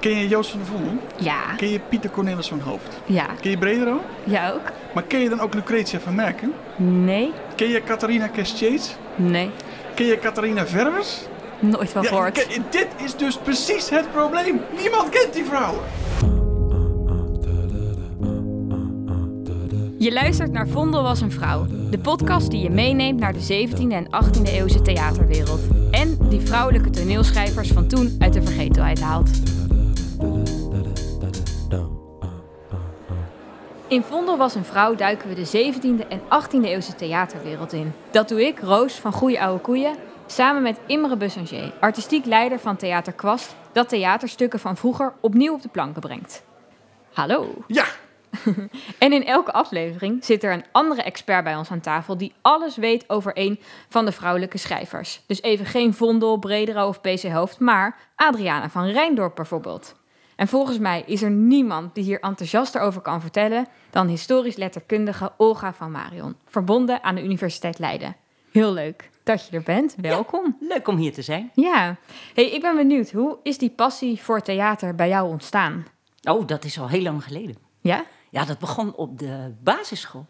Ken je Joost van der Vondel? Ja. Ken je Pieter Cornelis van Hoofd? Ja. Ken je Bredero? Ja ook? Maar ken je dan ook Lucretia van Merken? Nee. Ken je Catharina Kestjeets? Nee. Ken je Catharina Verwers? Nooit van Ja, gehoord. dit is dus precies het probleem. Niemand kent die vrouwen. Je luistert naar Vondel was een vrouw. De podcast die je meeneemt naar de 17e en 18e eeuwse theaterwereld. En die vrouwelijke toneelschrijvers van toen uit de vergetelheid haalt. In Vondel was een vrouw duiken we de 17e en 18e eeuwse theaterwereld in. Dat doe ik, Roos van Goeie Oude Koeien, samen met Imre Bussanger, artistiek leider van Theater Kwast, dat theaterstukken van vroeger opnieuw op de planken brengt. Hallo. Ja, En in elke aflevering zit er een andere expert bij ons aan tafel die alles weet over een van de vrouwelijke schrijvers. Dus even geen Vondel, Bredero of PC Hoofd, maar Adriana van Rijndorp bijvoorbeeld. En volgens mij is er niemand die hier enthousiaster over kan vertellen dan historisch letterkundige Olga van Marion, verbonden aan de Universiteit Leiden. Heel leuk dat je er bent. Welkom. Leuk om hier te zijn. Ja. Hey, ik ben benieuwd, hoe is die passie voor theater bij jou ontstaan? Oh, dat is al heel lang geleden. Ja? Ja, dat begon op de basisschool.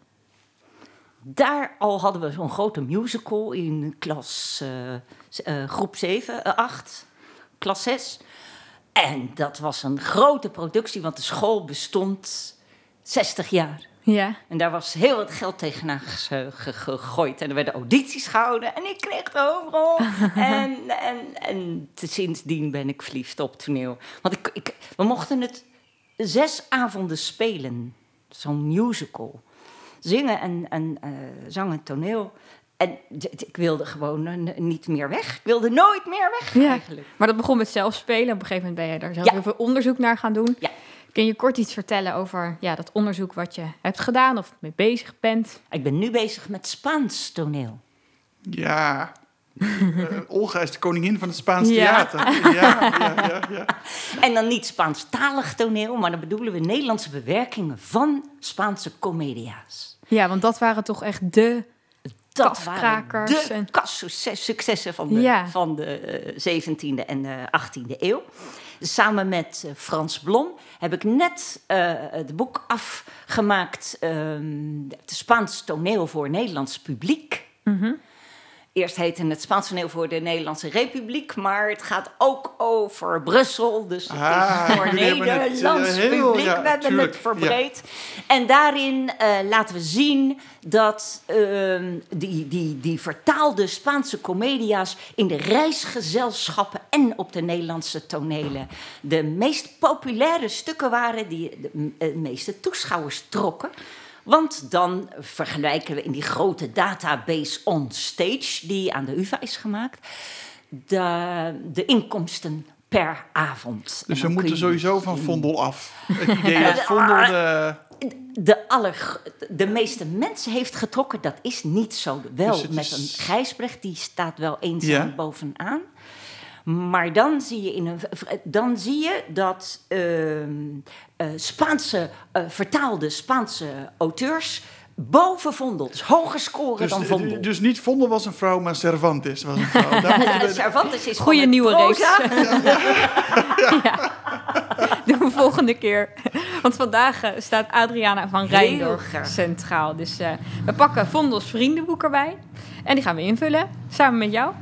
Daar al hadden we zo'n grote musical in klas eh, eh, groep 7, eh, 8, klas 6. En dat was een grote productie, want de school bestond 60 jaar. Ja. En daar was heel wat geld tegenaan ge- ge- gegooid. En er werden audities gehouden. En ik kreeg het overal. en, en, en sindsdien ben ik verliefd op toneel. Want ik, ik, we mochten het zes avonden spelen. Zo'n musical. Zingen en, en eh, zang en toneel. En ik wilde gewoon eh, niet meer weg. Ik wilde nooit meer weg Ja. eigenlijk. Maar dat begon met zelf spelen. Op een gegeven moment ben je daar zelf Ja. heel veel onderzoek naar gaan doen. Ja. Kun je kort iets vertellen over ja, dat onderzoek wat je hebt gedaan of mee bezig bent? Ik ben nu bezig met Spaans toneel. ja. Eh, Olga is de koningin van het Spaans Ja. theater. Ja, ja, ja, ja. En dan niet Spaanstalig toneel, maar dan bedoelen we Nederlandse bewerkingen van Spaanse comedia's. Ja, want dat waren toch echt de... Dat waren de en- kassuccessen van de, Ja. van de eh, 17e en de 18e eeuw. Samen met eh, Frans Blom heb ik net eh, het boek afgemaakt... ehm het Spaans toneel voor Nederlands publiek. Mhm. Eerst heette het Spaans toneel voor de Nederlandse Republiek... maar het gaat ook over Brussel, dus het Ah, is voor eh, Nederlands publiek. ja, We hebben tuurlijk, het verbreed. En daarin eh, laten we zien dat ehm, die, die, die vertaalde Spaanse comedia's in de reisgezelschappen en op de Nederlandse tonelen de meest populaire stukken waren die de eh, meeste toeschouwers trokken. Want dan vergelijken we in die grote database on stage, die aan de UvA is gemaakt, de, de inkomsten per avond. Dus we moeten je sowieso van Vondel af. Het idee dat Vondel de... de, aller, de meeste mensen heeft getrokken, dat is niet zo. Wel Dus met is- een Gijsbrecht, die staat wel Ja. bovenaan. Maar dan zie je, in een, dan zie je dat ehm, eh, Spaanse, eh, vertaalde Spaanse auteurs boven Vondel, dus hoger scoren Dus, dan Vondel. dus niet Vondel was een vrouw, maar Cervantes was een vrouw. Daar Cervantes is Goeie het nieuwe proza. ja. Doen we volgende keer. Want vandaag eh, staat Adriana van graag. centraal. Dus eh, we pakken Vondels vriendenboek erbij. En die gaan we invullen, samen met jou.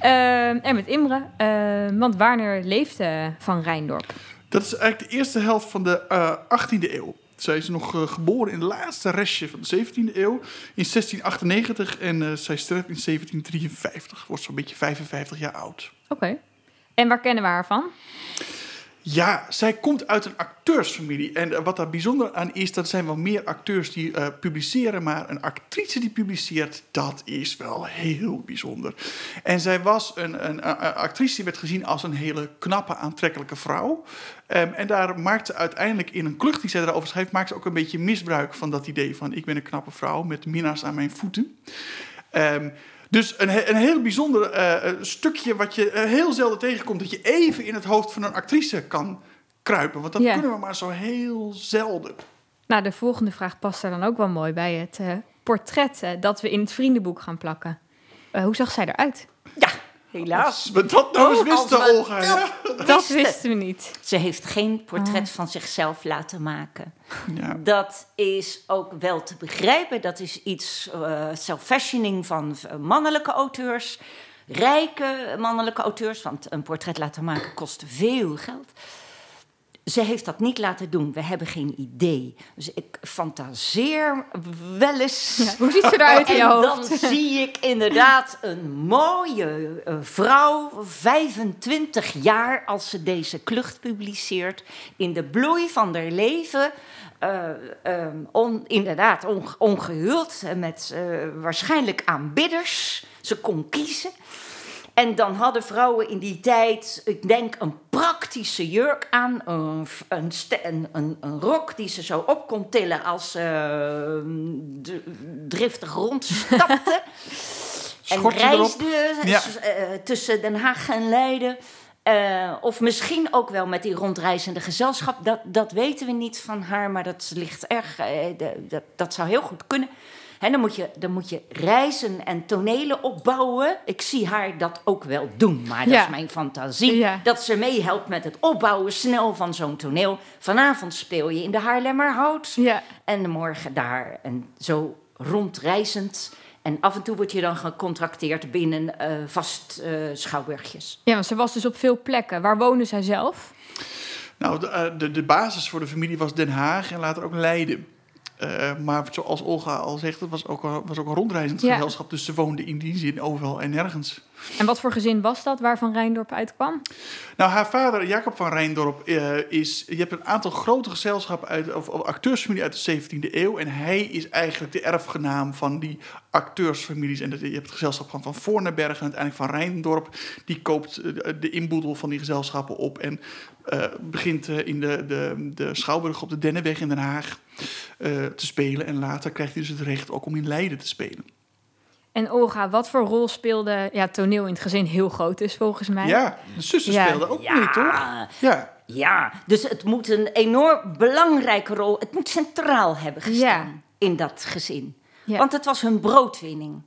Eh, en met Imre. Eh, want wanneer leefde Van Rijndorp? Dat is eigenlijk de eerste helft van de eh, 18e eeuw. Zij is nog eh, geboren in het laatste restje van de 17e eeuw. In 1698 en eh, zij sterft in 1753. Wordt zo'n beetje 55 jaar oud. Oké. En waar kennen we haar van? Ja, zij komt uit een acteursfamilie. En eh, wat daar bijzonder aan is, dat zijn wel meer acteurs die eh, publiceren. Maar een actrice die publiceert, dat is wel heel bijzonder. En zij was een, een, actrice die werd gezien als een hele knappe, aantrekkelijke vrouw. Ehm, en daar maakt ze uiteindelijk in een klucht die zij erover schrijft... maakt ze ook een beetje misbruik van dat idee van... ik ben een knappe vrouw met minnaars aan mijn voeten. Ehm, dus een, een heel bijzonder eh, eh, stukje wat je eh, heel zelden tegenkomt... dat je even in het hoofd van een actrice kan kruipen. Want dat Ja. kunnen we maar zo heel zelden. Nou, de volgende vraag past er dan ook wel mooi bij het portret dat we in het vriendenboek gaan plakken. Eh, hoe zag zij eruit? Ja, Helaas. We dat nou eens Oh, wisten, we Olga. Ja. dat Dat wisten. we niet. Ze heeft geen portret van zichzelf laten maken. Ja. Dat is ook wel te begrijpen. Dat is iets eh self-fashioning van v- mannelijke auteurs. Rijke mannelijke auteurs. Want een portret laten maken kost veel geld. Ze heeft dat niet laten doen. We hebben geen idee. Dus ik fantaseer wel eens. Ja, hoe ziet ze eruit in je En hoofd? dan zie ik inderdaad een mooie eh, vrouw, 25 jaar, als ze deze klucht publiceert, in de bloei van haar leven. eh, ehm, on- inderdaad, onge- ongehuld, eh, met eh, waarschijnlijk aanbidders. Ze kon kiezen. En dan hadden vrouwen in die tijd, ik denk, een praktische jurk aan. Een, een, een, een, rok die ze zo op kon tillen als ze eh, driftig rondstapte. en reisde Ja. eh, tussen Den Haag en Leiden. Eh, of misschien ook wel met die rondreizende gezelschap. Dat, dat weten we niet van haar, maar dat ligt erg. de- dat, dat zou heel goed kunnen. Dan, moet je, dan moet je reizen en tonelen opbouwen. Ik zie haar dat ook wel doen, maar dat Ja. is mijn fantasie. Ja. Dat ze meehelpt met het opbouwen snel van zo'n toneel. Vanavond speel je in de Haarlemmerhout. Ja. En morgen daar. En zo rondreizend. En af en toe word je dan gecontracteerd binnen eh, vast eh, schouwburgjes. ja, want ze was dus op veel plekken. Waar woonde zij zelf? Nou, de, eh, de, de basis voor de familie was Den Haag en later ook Leiden. Eh, maar zoals Olga al zegt, het was ook, een- was ook een rondreizend Ja. gezelschap. Dus ze woonde in die zin overal en nergens. En wat voor gezin was dat waarvan Rijndorp uitkwam? Nou, haar vader, Jacob van Rijndorp, eh, is... Je hebt een aantal grote gezelschappen uit... of, acteursfamilie uit de 17e eeuw. En hij is eigenlijk de erfgenaam van die acteursfamilies. En dat, je hebt het gezelschap van Van Voornenberg en uiteindelijk van Rijndorp. Die koopt eh, de, de inboedel van die gezelschappen op. En eh, begint in de, de, de Schouwburg op de Dennenweg in Den Haag te spelen. En later krijgt hij dus het recht ook om in Leiden te spelen. En Olga, wat voor rol speelde ja, toneel in het gezin heel groot is volgens mij? Ja, de zussen Ja. speelden ook mee, toch? Ja. Ja, dus het moet een enorm belangrijke rol. Het moet centraal hebben gestaan Ja. in dat gezin. Ja. Want het was hun broodwinning.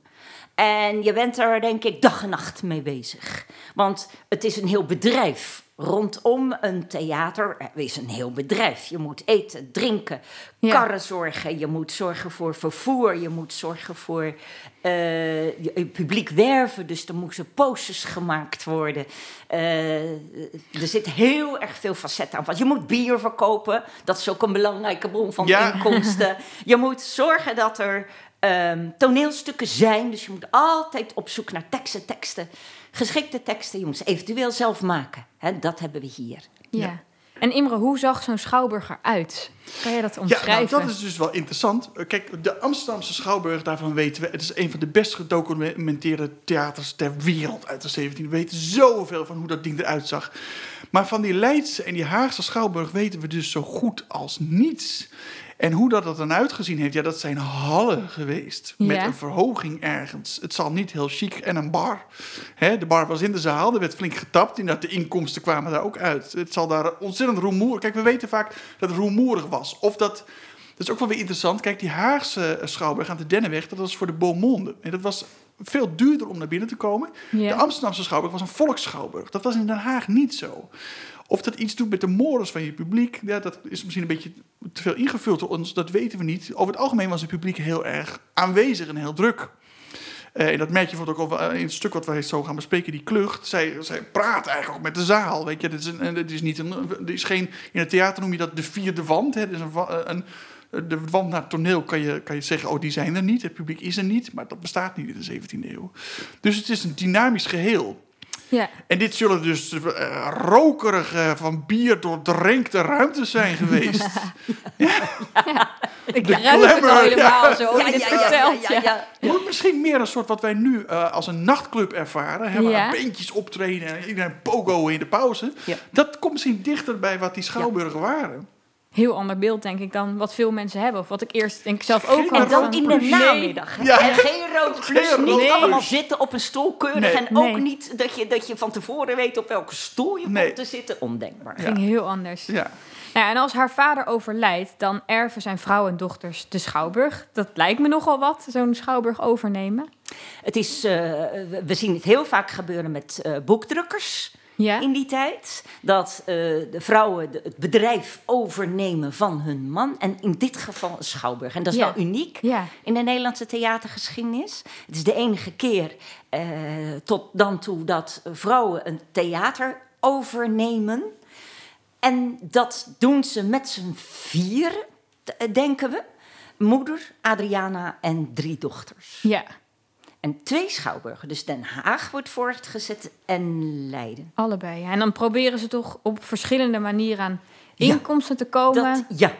En je bent er denk ik dag en nacht mee bezig. Want het is een heel bedrijf. Rondom een theater er is een heel bedrijf. Je moet eten, drinken, Ja. karren zorgen. Je moet zorgen voor vervoer. Je moet zorgen voor eh, publiek werven. Dus er moeten posters gemaakt worden. Eh, er zit heel erg veel facetten aan. vast. Je moet bier verkopen. Dat is ook een belangrijke bron van Ja. inkomsten. Je moet zorgen dat er ehm, toneelstukken zijn. Dus je moet altijd op zoek naar teksten, teksten. Geschikte teksten. Je moet ze eventueel zelf maken. Hè, dat hebben we hier. Ja. En Imre, hoe zag zo'n schouwburg eruit? Kan jij dat Ja, omschrijven? nou, dat is dus wel interessant. Eh, Kijk, de Amsterdamse Schouwburg, daarvan weten we... het is een van de best gedocumenteerde theaters ter wereld uit de 17e. We weten zoveel van hoe dat ding eruit zag. Maar van die Leidse en die Haagse Schouwburg weten we dus zo goed als niets. En hoe dat er dan uitgezien heeft, ja, dat zijn hallen geweest. Met Ja. een verhoging ergens. Het zal niet heel chic en een bar. Hè, de bar was in de zaal, er werd flink getapt. Dat de inkomsten kwamen daar ook uit. Het zal daar ontzettend rumoerig... Kijk, we weten vaak dat het rumoerig was. Of dat... Dat is ook wel weer interessant. Kijk, die Haagse eh, schouwburg aan de Dennenweg, dat was voor de Beaumonde. En dat was veel duurder om naar binnen te komen. Ja. De Amsterdamse schouwburg was een volksschouwburg. Dat was in Den Haag niet zo. Of dat iets doet met de modus van je publiek, ja, dat is misschien een beetje te veel ingevuld door ons, dat weten we niet. Over het algemeen was het publiek heel erg aanwezig en heel druk. Eh, en dat merk je bijvoorbeeld ook wel in het stuk wat wij zo gaan bespreken, die klucht. Zij, zij praat eigenlijk ook met de zaal. Weet je, dit is, een, dit is niet een, dit is geen, in het theater noem je dat de vierde wand. Hè. Is een, een, de wand naar het toneel kan je, kan je zeggen, oh die zijn er niet, het publiek is er niet, maar dat bestaat niet in de 17e eeuw. Dus het is een dynamisch geheel. Ja. En dit zullen dus eh, rokerige, van bier doordrenkte ruimtes zijn geweest. Ik De ruik het al helemaal zo. je dit vertelt. Ja, ja. Moet misschien meer een soort wat wij nu eh, als een nachtclub ervaren. Hè, waar Ja. beentjes optreden en iedereen pogo in de pauze. Ja. Dat komt misschien dichter bij wat die schouwburgen waren. Heel ander beeld, denk ik, dan wat veel mensen hebben. Of wat ik eerst denk ik zelf ook had. En dan in de Nee. namiddag. hè? Ja. En geen rood plus, niet allemaal zitten op een stoel keurig. Nee. En ook Nee. niet dat je, dat je van tevoren weet op welke stoel je Nee. komt te zitten. Ondenkbaar. ging heel anders. Ja. Nou, ja, en als haar vader overlijdt, dan erven zijn vrouw en dochters de schouwburg. Dat lijkt me nogal wat, zo'n schouwburg overnemen. Het is, eh, we zien het heel vaak gebeuren met eh, boekdrukkers Ja. in die tijd. Dat eh, de vrouwen de- het bedrijf overnemen van hun man. En in dit geval een schouwburg. En dat is Ja. wel uniek Ja. in de Nederlandse theatergeschiedenis. Het is de enige keer eh, tot dan toe dat vrouwen een theater overnemen. En dat doen ze met z'n vier, denken we. Moeder, Adriana en drie dochters. ja, En twee schouwburgen. Dus Den Haag wordt voortgezet en Leiden. allebei. ja. En dan proberen ze toch op verschillende manieren aan Ja. inkomsten te komen. Dat, ja,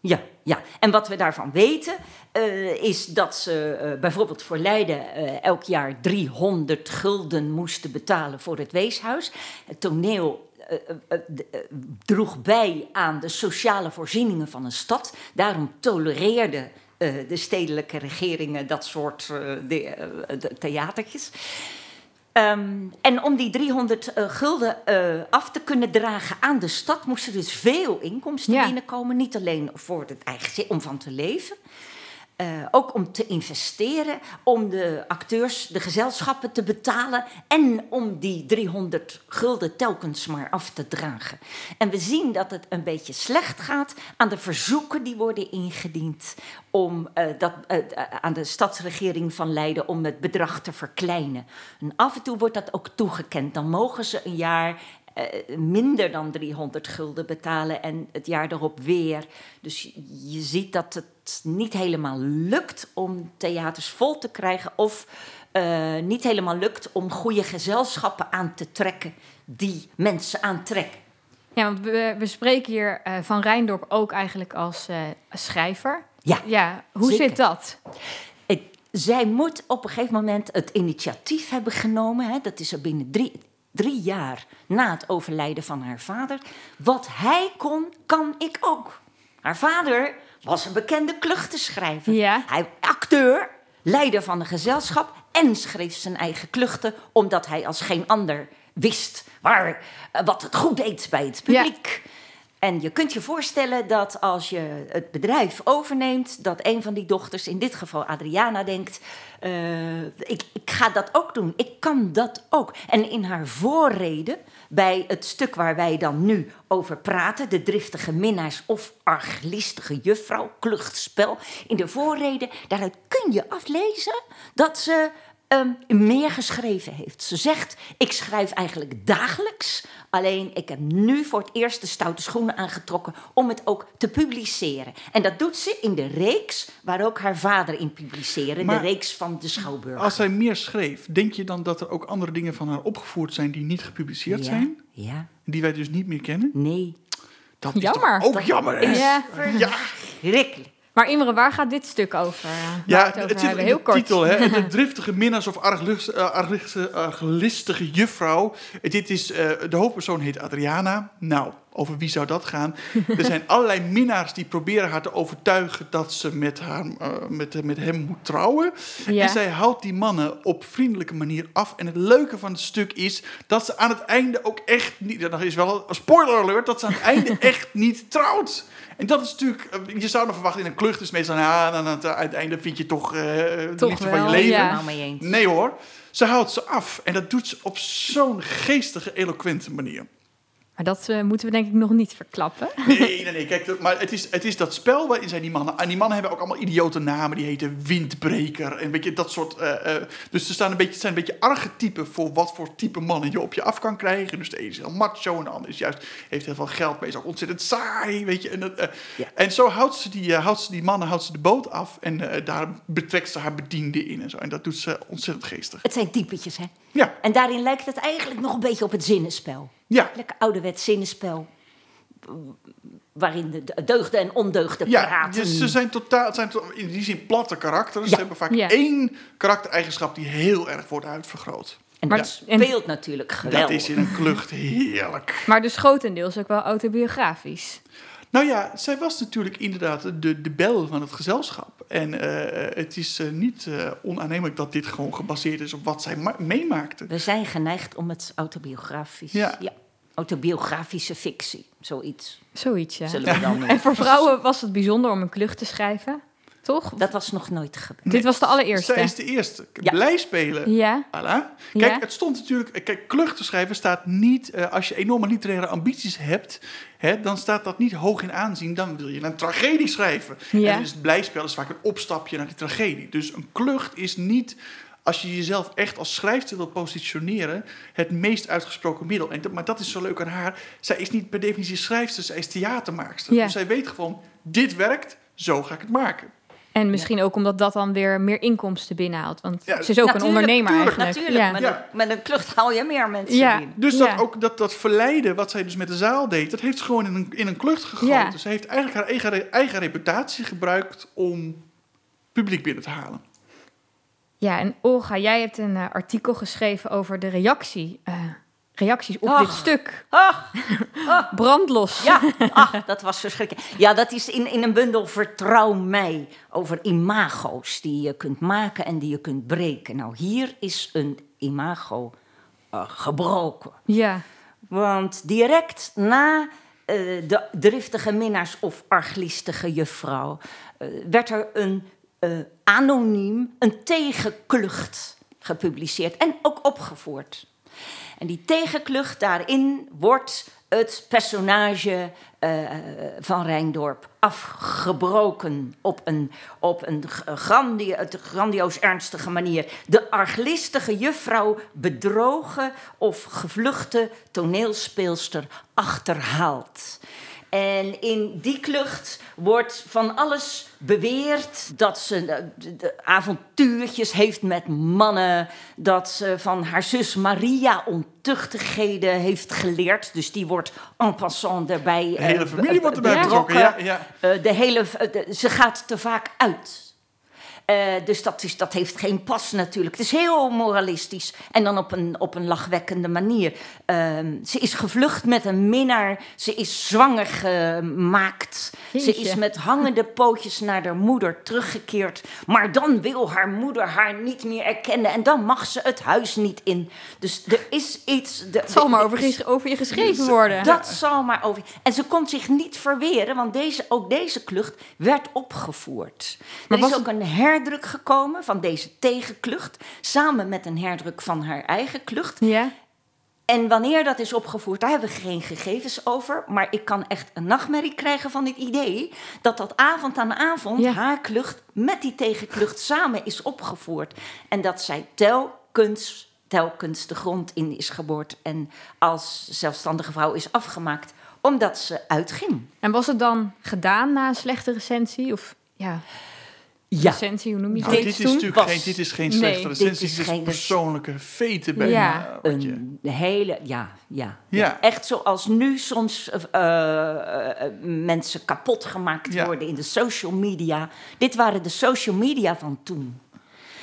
ja, ja. En wat we daarvan weten, eh, is dat ze eh, bijvoorbeeld voor Leiden eh, elk jaar 300 gulden moesten betalen voor het weeshuis. Het toneel. droeg bij aan de sociale voorzieningen van een stad. Daarom tolereerden eh, de stedelijke regeringen dat soort eh, de, eh, de theatertjes. Ehm, en om die 300 eh, gulden af te kunnen dragen aan de stad, moesten dus veel inkomsten Ja. binnenkomen. Niet alleen voor het eigen zin, om van te leven. Eh, ook om te investeren, om de acteurs, de gezelschappen te betalen en om die 300 gulden telkens maar af te dragen. En we zien dat het een beetje slecht gaat aan de verzoeken die worden ingediend om, eh, dat, eh, aan de stadsregering van Leiden om het bedrag te verkleinen. En af en toe wordt dat ook toegekend. Dan mogen ze een jaar eh, minder dan 300 gulden betalen en het jaar erop weer. Dus je, ziet dat het niet helemaal lukt om theaters vol te krijgen of eh, niet helemaal lukt om goede gezelschappen aan te trekken die mensen aantrekken. Ja, want we, we spreken hier eh, van Rijndorp ook eigenlijk als schrijver. Ja. Ja, hoe Zeker. zit dat? Zij moet op een gegeven moment het initiatief hebben genomen. Hè, dat is er binnen drie, drie jaar na het overlijden van haar vader. Wat hij kon, kan ik ook. Haar vader was een bekende kluchtenschrijver. Ja. Hij acteur, leider van een gezelschap en schreef zijn eigen kluchten, omdat hij als geen ander wist waar, eh, wat het goed deed bij het Ja. En je kunt je voorstellen dat als je het bedrijf overneemt, dat een van die dochters, in dit geval Adriana, denkt: eh, ik, ik ga dat ook doen, ik kan dat ook. En in haar voorrede, bij het stuk waar wij dan nu over praten, de driftige minnaars of arglistige juffrouw, kluchtspel, in de voorrede, daaruit kun je aflezen dat ze ehm, meer geschreven heeft. Ze zegt: Ik schrijf eigenlijk dagelijks. Alleen ik heb nu voor het eerst de stoute schoenen aangetrokken om het ook te publiceren. En dat doet ze in de reeks waar ook haar vader in publiceerde, Maar de reeks van de Schouwburg. Als zij meer schreef, denk je dan dat er ook andere dingen van haar opgevoerd zijn die niet gepubliceerd ja, zijn? Ja, Die wij dus niet meer kennen? nee. Dat is Jammer. toch ook jammer, hè? Ja. Ja. Maar Imre, waar gaat dit stuk over? ja het het over zit in Heel de kort. titel, hè? De driftige minnaars of eh, arglis- arglistige juffrouw. Dit is, eh, de hoofdpersoon heet Adriana. Nou, over wie zou dat gaan? er zijn allerlei minnaars die proberen haar te overtuigen dat ze met, haar, eh, met, met hem moet trouwen. Ja. En zij houdt die mannen op vriendelijke manier af. En het leuke van het stuk is dat ze aan het einde ook echt niet... Dat is wel een spoiler alert, dat ze aan het einde echt niet trouwt. En dat is natuurlijk... eh, Je zou nog verwachten in een klucht is meestal... Ja, dan aan het einde vind je toch, eh de Toch liefde van je leven. ja. Nou. Nee hoor, ze houdt ze af. En dat doet ze op zo'n geestige, eloquente manier. Maar dat eh, moeten we denk ik nog niet verklappen. Nee, nee, nee. Kijk, maar het is, het is dat spel waarin zijn die mannen. En die mannen hebben ook allemaal idiote namen. Die heten Windbreker. En weet je, dat soort. eh, eh, dus er staan een beetje, zijn een beetje archetypen voor wat voor type mannen je op je af kan krijgen. Dus de ene is heel macho en de ander is juist, heeft heel veel geld, maar is ook ontzettend saai. Weet je. En, dat, eh, Ja. en zo houdt ze, die, houdt ze die mannen houdt ze de boot af. En daar betrekt ze haar bediende in en zo. En dat doet ze ontzettend geestig. Het zijn typetjes, hè? Ja, En daarin lijkt het eigenlijk nog een beetje op het zinnenspel. Ja. Lekker ouderwets zinnenspel. Waarin de deugden en ondeugden Ja, praten. dus ze zijn totaal, zijn to- in die zin platte karakters. Ja. Ze hebben vaak Ja. één karaktereigenschap die heel erg wordt uitvergroot. En Maar- dat en- speelt natuurlijk geweldig. Dat is in een klucht heerlijk. Maar dus grotendeels ook wel autobiografisch. Nou ja, zij was natuurlijk inderdaad de, de bel van het gezelschap. En eh, het is eh, niet eh, onaannemelijk dat dit gewoon gebaseerd is op wat zij ma- meemaakte. We zijn geneigd om het autobiografisch... Ja. autobiografische fictie, zoiets. Zoiets, ja. Zullen we dan noemen. En voor vrouwen was het bijzonder om een klucht te schrijven. Toch? Dat was nog nooit gebeurd. Dit was de allereerste. Zij is de eerste. Ja. Blij spelen. Ja. Voilà. Kijk, Ja. het stond natuurlijk. Kijk, kluchten schrijven staat niet. eh, als je enorme literaire ambities hebt, hè, dan staat dat niet hoog in aanzien. Dan wil je een tragedie schrijven. Ja. En dan is het blijspel is vaak een opstapje naar die tragedie. Dus een klucht is niet. Als je jezelf echt als schrijfster wil positioneren, het meest uitgesproken middel. En dat, maar dat is zo leuk aan haar. Zij is niet per definitie schrijfster, zij is theatermaakster. Ja. Dus zij weet gewoon, dit werkt, zo ga ik het maken. En misschien ook omdat dat dan weer meer inkomsten binnenhaalt. Want Ja, ze is ook een ondernemer tuurlijk, eigenlijk. Natuurlijk, ja. met, Ja. een, met een klucht haal je meer mensen Ja. binnen. Dus Ja. dat, ook, dat, dat verleiden, wat zij dus met de zaal deed, dat heeft ze gewoon in een, in een klucht gegooid. Ja. Dus ze heeft eigenlijk haar eigen, eigen reputatie gebruikt om publiek binnen te halen. Ja, en Olga, jij hebt een eh, artikel geschreven over de reactie, eh, reacties op dit stuk. Ach, Brandlos. ja, ach, dat was verschrikkelijk. Ja, dat is in, in een bundel Vertrouw mij over imago's die je kunt maken en die je kunt breken. Nou, hier is een imago eh, gebroken. Ja. Want direct na eh, de driftige minnaars of arglistige juffrouw eh, werd er een anoniem, een tegenklucht gepubliceerd en ook opgevoerd. En die tegenklucht, daarin wordt het personage eh, van Rijndorp afgebroken op een, op een grandioos ernstige manier. De arglistige juffrouw bedrogen of gevluchte toneelspeelster achterhaald. En in die klucht wordt van alles beweerd. Dat ze eh, de, de avontuurtjes heeft met mannen. Dat ze van haar zus Maria ontuchtigheden heeft geleerd. Dus die wordt en passant erbij. De hele eh, familie wordt erbij Ja. betrokken. Ja, ja. eh, de hele, eh, de- ze gaat te vaak uit. Eh, dus dat, is, dat heeft geen pas natuurlijk. Het is heel moralistisch. En dan op een, op een lachwekkende manier. Ehm, ze is gevlucht met een minnaar. Ze is zwanger gemaakt. Ze is met hangende pootjes naar haar moeder teruggekeerd. Maar dan wil haar moeder haar niet meer erkennen. En dan mag ze het huis niet in. Dus er is iets... De, Het zal maar er over, je geschreven worden. dat zal maar over. En ze kon zich niet verweren, want deze, ook deze klucht werd opgevoerd. Maar er was is ook een herdruk gekomen van deze tegenklucht, samen met een herdruk van haar eigen klucht. Ja. En wanneer dat is opgevoerd, daar hebben we geen gegevens over. Maar ik kan echt een nachtmerrie krijgen van het idee dat dat avond aan avond Ja. haar klucht met die tegenklucht samen is opgevoerd. En dat zij telkens, telkens de grond in is geboord en als zelfstandige vrouw is afgemaakt omdat ze uitging. En was het dan gedaan na een slechte recensie? Of ja, Ja, recensie, hoe noem je Nou, dat? dit, is natuurlijk was- geen, dit is geen Nee, slechte dit recensie. is Dit is geen- persoonlijke veten bij Ja. wat je- een hele, ja, ja, Ja. Echt zoals nu soms eh, eh, eh, mensen kapot gemaakt Ja. worden in de social media. Dit waren de social media van toen.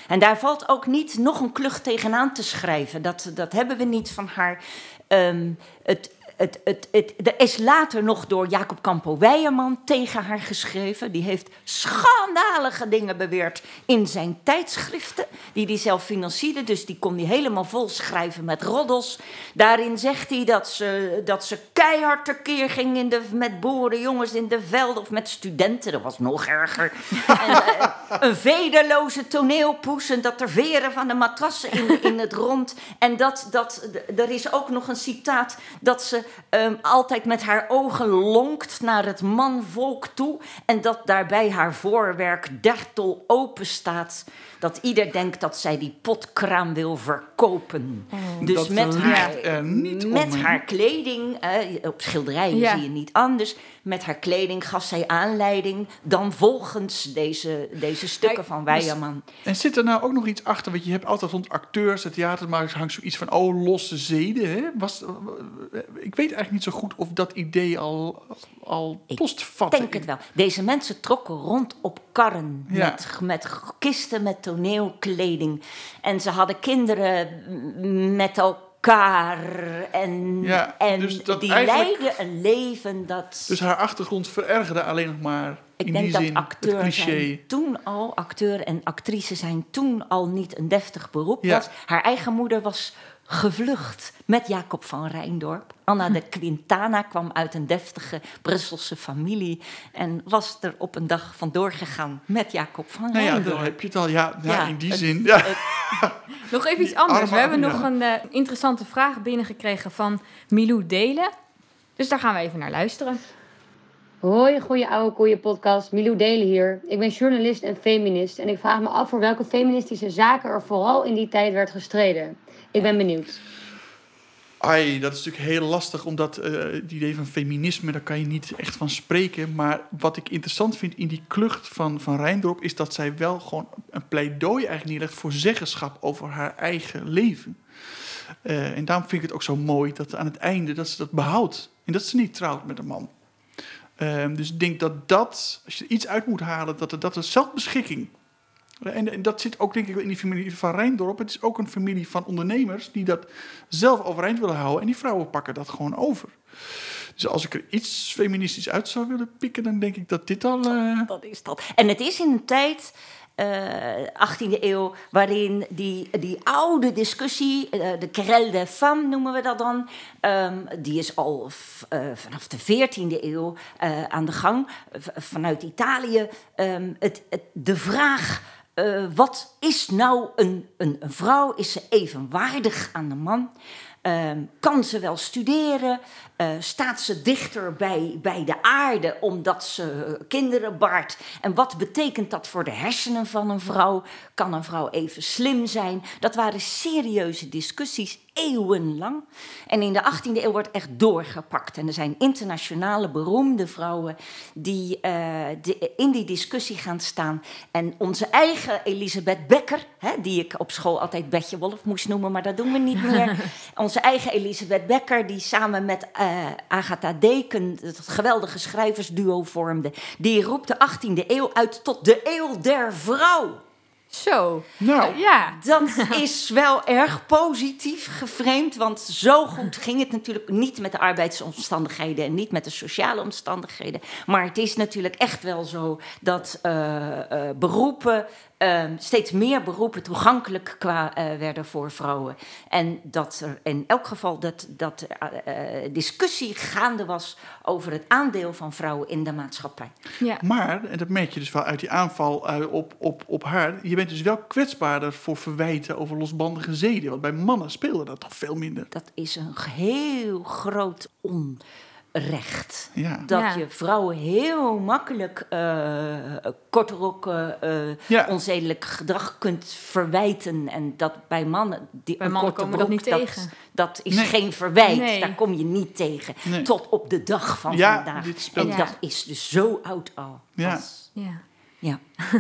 En daar valt ook niet nog een klucht tegenaan te schrijven. Dat, dat hebben we niet van haar. Ehm, het, het, het, het, er is later nog door Jacob Campo Weijerman tegen haar geschreven. Die heeft schandalige dingen beweerd in zijn tijdschriften, die hij zelf financierde. Dus die kon hij helemaal vol schrijven met roddels. Daarin zegt hij dat ze, dat ze keihard tekeer ging in de, met boerenjongens in de velden of met studenten. Dat was nog erger. en, eh, een vederloze toneelpoes en dat er veren van de matrassen in, in het rond. En dat, dat, er is ook nog een citaat dat ze ehm, altijd met haar ogen lonkt naar het manvolk toe. En dat daarbij haar voorwerk dertel open staat. Dat ieder denkt dat zij die potkraam wil verkopen. dus Dat met, haar, er niet met om, haar kleding, op schilderijen Ja. zie je niet anders. Met haar kleding gaf zij aanleiding dan volgens deze, deze stukken Kijk, van Weijerman. En zit er nou ook nog iets achter? Want je hebt altijd rond acteurs, het theatermakers hangt zoiets van, oh, losse zeden. Hè? Was, ik weet eigenlijk niet zo goed of dat idee al, al Ik postvatte. denk het wel. Deze mensen trokken rond op karren Ja. met, met kisten met toneelkleding. En ze hadden kinderen met elkaar. En, Ja, en dus dat die leidden een leven dat... Dus haar achtergrond verergerde alleen nog maar ik in denk die dat zin het acteur cliché. zijn toen al, acteur en actrice zijn toen al niet een deftig beroep Ja. was. Haar eigen moeder was gevlucht met Jacob van Rijndorp. Anna de Quintana kwam uit een deftige Brusselse familie en was er op een dag vandoor gegaan met Jacob van Nou ja, Rijndorp. daar heb je het al. Ja, ja, Ja, in die het- zin. Ja. Nog even iets anders. arme We hebben nog een eh, interessante vraag binnengekregen van Milou Delen. Dus daar gaan we even naar luisteren. Hoi, goeie oude koeien podcast. Milou Delen hier. Ik ben journalist en feminist en ik vraag me af voor welke feministische zaken er vooral in die tijd werd gestreden. Ik ben benieuwd. Ai, dat is natuurlijk heel lastig, omdat eh, het idee van feminisme, daar kan je niet echt van spreken. Maar wat ik interessant vind in die klucht van, van Rijndorp, is dat zij wel gewoon een pleidooi eigenlijk neerlegt voor zeggenschap over haar eigen leven. Eh, en daarom vind ik het ook zo mooi dat aan het einde dat ze dat behoudt. En dat ze niet trouwt met een man. Ehm, dus ik denk dat dat, als je er iets uit moet halen, dat, dat is zelfbeschikking. En, en dat zit ook denk ik in die familie van Rijndorp. Het is ook een familie van ondernemers die dat zelf overeind willen houden. En die vrouwen pakken dat gewoon over. Dus als ik er iets feministisch uit zou willen pikken, dan denk ik dat dit al... eh, Dat is dat. En het is in een tijd, eh 18e eeuw, waarin die, die oude discussie, eh, de querelle des femmes noemen we dat dan, ehm, die is al f- eh, vanaf de 14e eeuw eh, aan de gang, vanuit Italië. Ehm, het, het, de vraag. Eh, wat is nou een, een, vrouw? Is ze evenwaardig aan de man? Ehm, kan ze wel studeren? Eh, staat ze dichter bij, bij de aarde omdat ze kinderen baart? En wat betekent dat voor de hersenen van een vrouw? Kan een vrouw even slim zijn? Dat waren serieuze discussies, eeuwenlang. En in de 18e eeuw wordt echt doorgepakt. En er zijn internationale beroemde vrouwen die eh, de- in die discussie gaan staan. En onze eigen Elisabeth Becker, hè, die ik op school altijd Betje Wolf moest noemen, maar dat doen we niet meer. onze eigen Elisabeth Becker, die samen met eh, Agatha Deken het geweldige schrijversduo vormde, die roept de 18e eeuw uit tot de eeuw der vrouw. Zo. nou, Ja. Dat is wel erg positief geframed, want zo goed ging het natuurlijk niet met de arbeidsomstandigheden en niet met de sociale omstandigheden. Maar het is natuurlijk echt wel zo dat eh, eh, beroepen, eh, steeds meer beroepen toegankelijk qua, eh, werden voor vrouwen. En dat er in elk geval dat, dat eh, eh, discussie gaande was over het aandeel van vrouwen in de maatschappij. ja. maar, en dat merk je dus wel uit die aanval eh, op, op, op haar... je bent dus wel kwetsbaarder voor verwijten over losbandige zeden. Want bij mannen speelde dat toch veel minder. Dat is een heel groot onrecht. Ja. Dat Ja. je vrouwen heel makkelijk eh kortrokken, eh Ja. onzedelijk gedrag kunt verwijten. En dat bij mannen... Die, Bij een mannen korte komen we dat broek, niet tegen. Dat is Nee. geen verwijt, Nee. daar kom je niet tegen. Nee. Tot op de dag van Ja, vandaag. En Ja. dat is dus zo oud al. Ja. Als- ja. ja.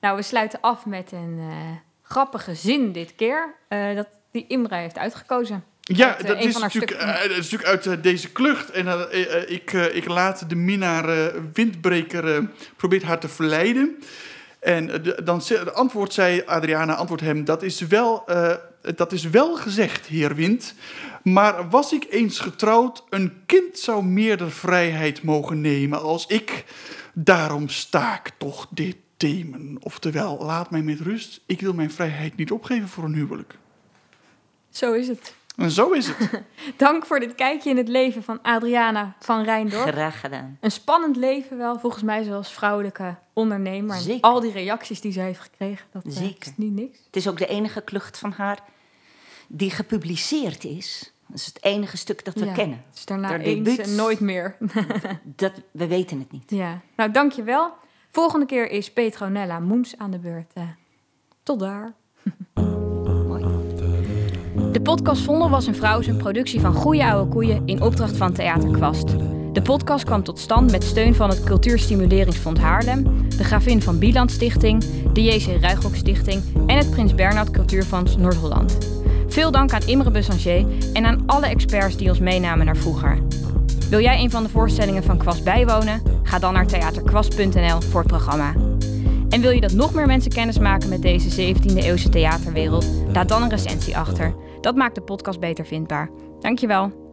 Nou, we sluiten af met een eh, grappige zin dit keer. eh, dat die Imre heeft uitgekozen. Ja, Uit, eh, dat is, natuurlijk, eh, dat is natuurlijk uit eh, deze klucht. En ik, ik laat de minnaar Windbreker probeert haar te verleiden. En de, dan ze- de antwoord zei Adriana, antwoord hem, dat is, wel, eh, dat is wel gezegd, heer Wind. Maar was ik eens getrouwd, een kind zou meerder vrijheid mogen nemen als ik. Daarom sta ik toch dit themen. Oftewel, laat mij met rust. Ik wil mijn vrijheid niet opgeven voor een huwelijk. Zo is het. En zo is het. Dank voor dit kijkje in het leven van Adriana van Rijndorp. Graag gedaan. Een spannend leven wel, volgens mij, zoals vrouwelijke ondernemer. En Zeker. al die reacties die zij heeft gekregen, dat eh, Zeker. is niet niks. Het is ook de enige klucht van haar die gepubliceerd is. Dat is het enige stuk dat we Ja. kennen. Dus daarna Haar eens debuut. en nooit meer. Dat, we weten het niet. ja, nou dankjewel. Volgende keer is Petronella Moens aan de beurt. Eh, tot daar. De podcast Vondel was een vrouw een productie van Goeie Oude Koeien in opdracht van Theater Kwast. De podcast kwam tot stand met steun van het Cultuurstimuleringsfonds Haarlem, de Gravin van Bieland Stichting, de JC Ruigrok Stichting en het Prins Bernhard Cultuurfonds Noord-Holland. Veel dank aan Imre Bussanger en aan alle experts die ons meenamen naar vroeger. Wil jij een van de voorstellingen van Kwast bijwonen? Ga dan naar theaterkwast.nl voor het programma. En wil je dat nog meer mensen kennis maken met deze 17e eeuwse theaterwereld? Laat dan een recensie achter. Dat maakt de podcast beter vindbaar. Dankjewel.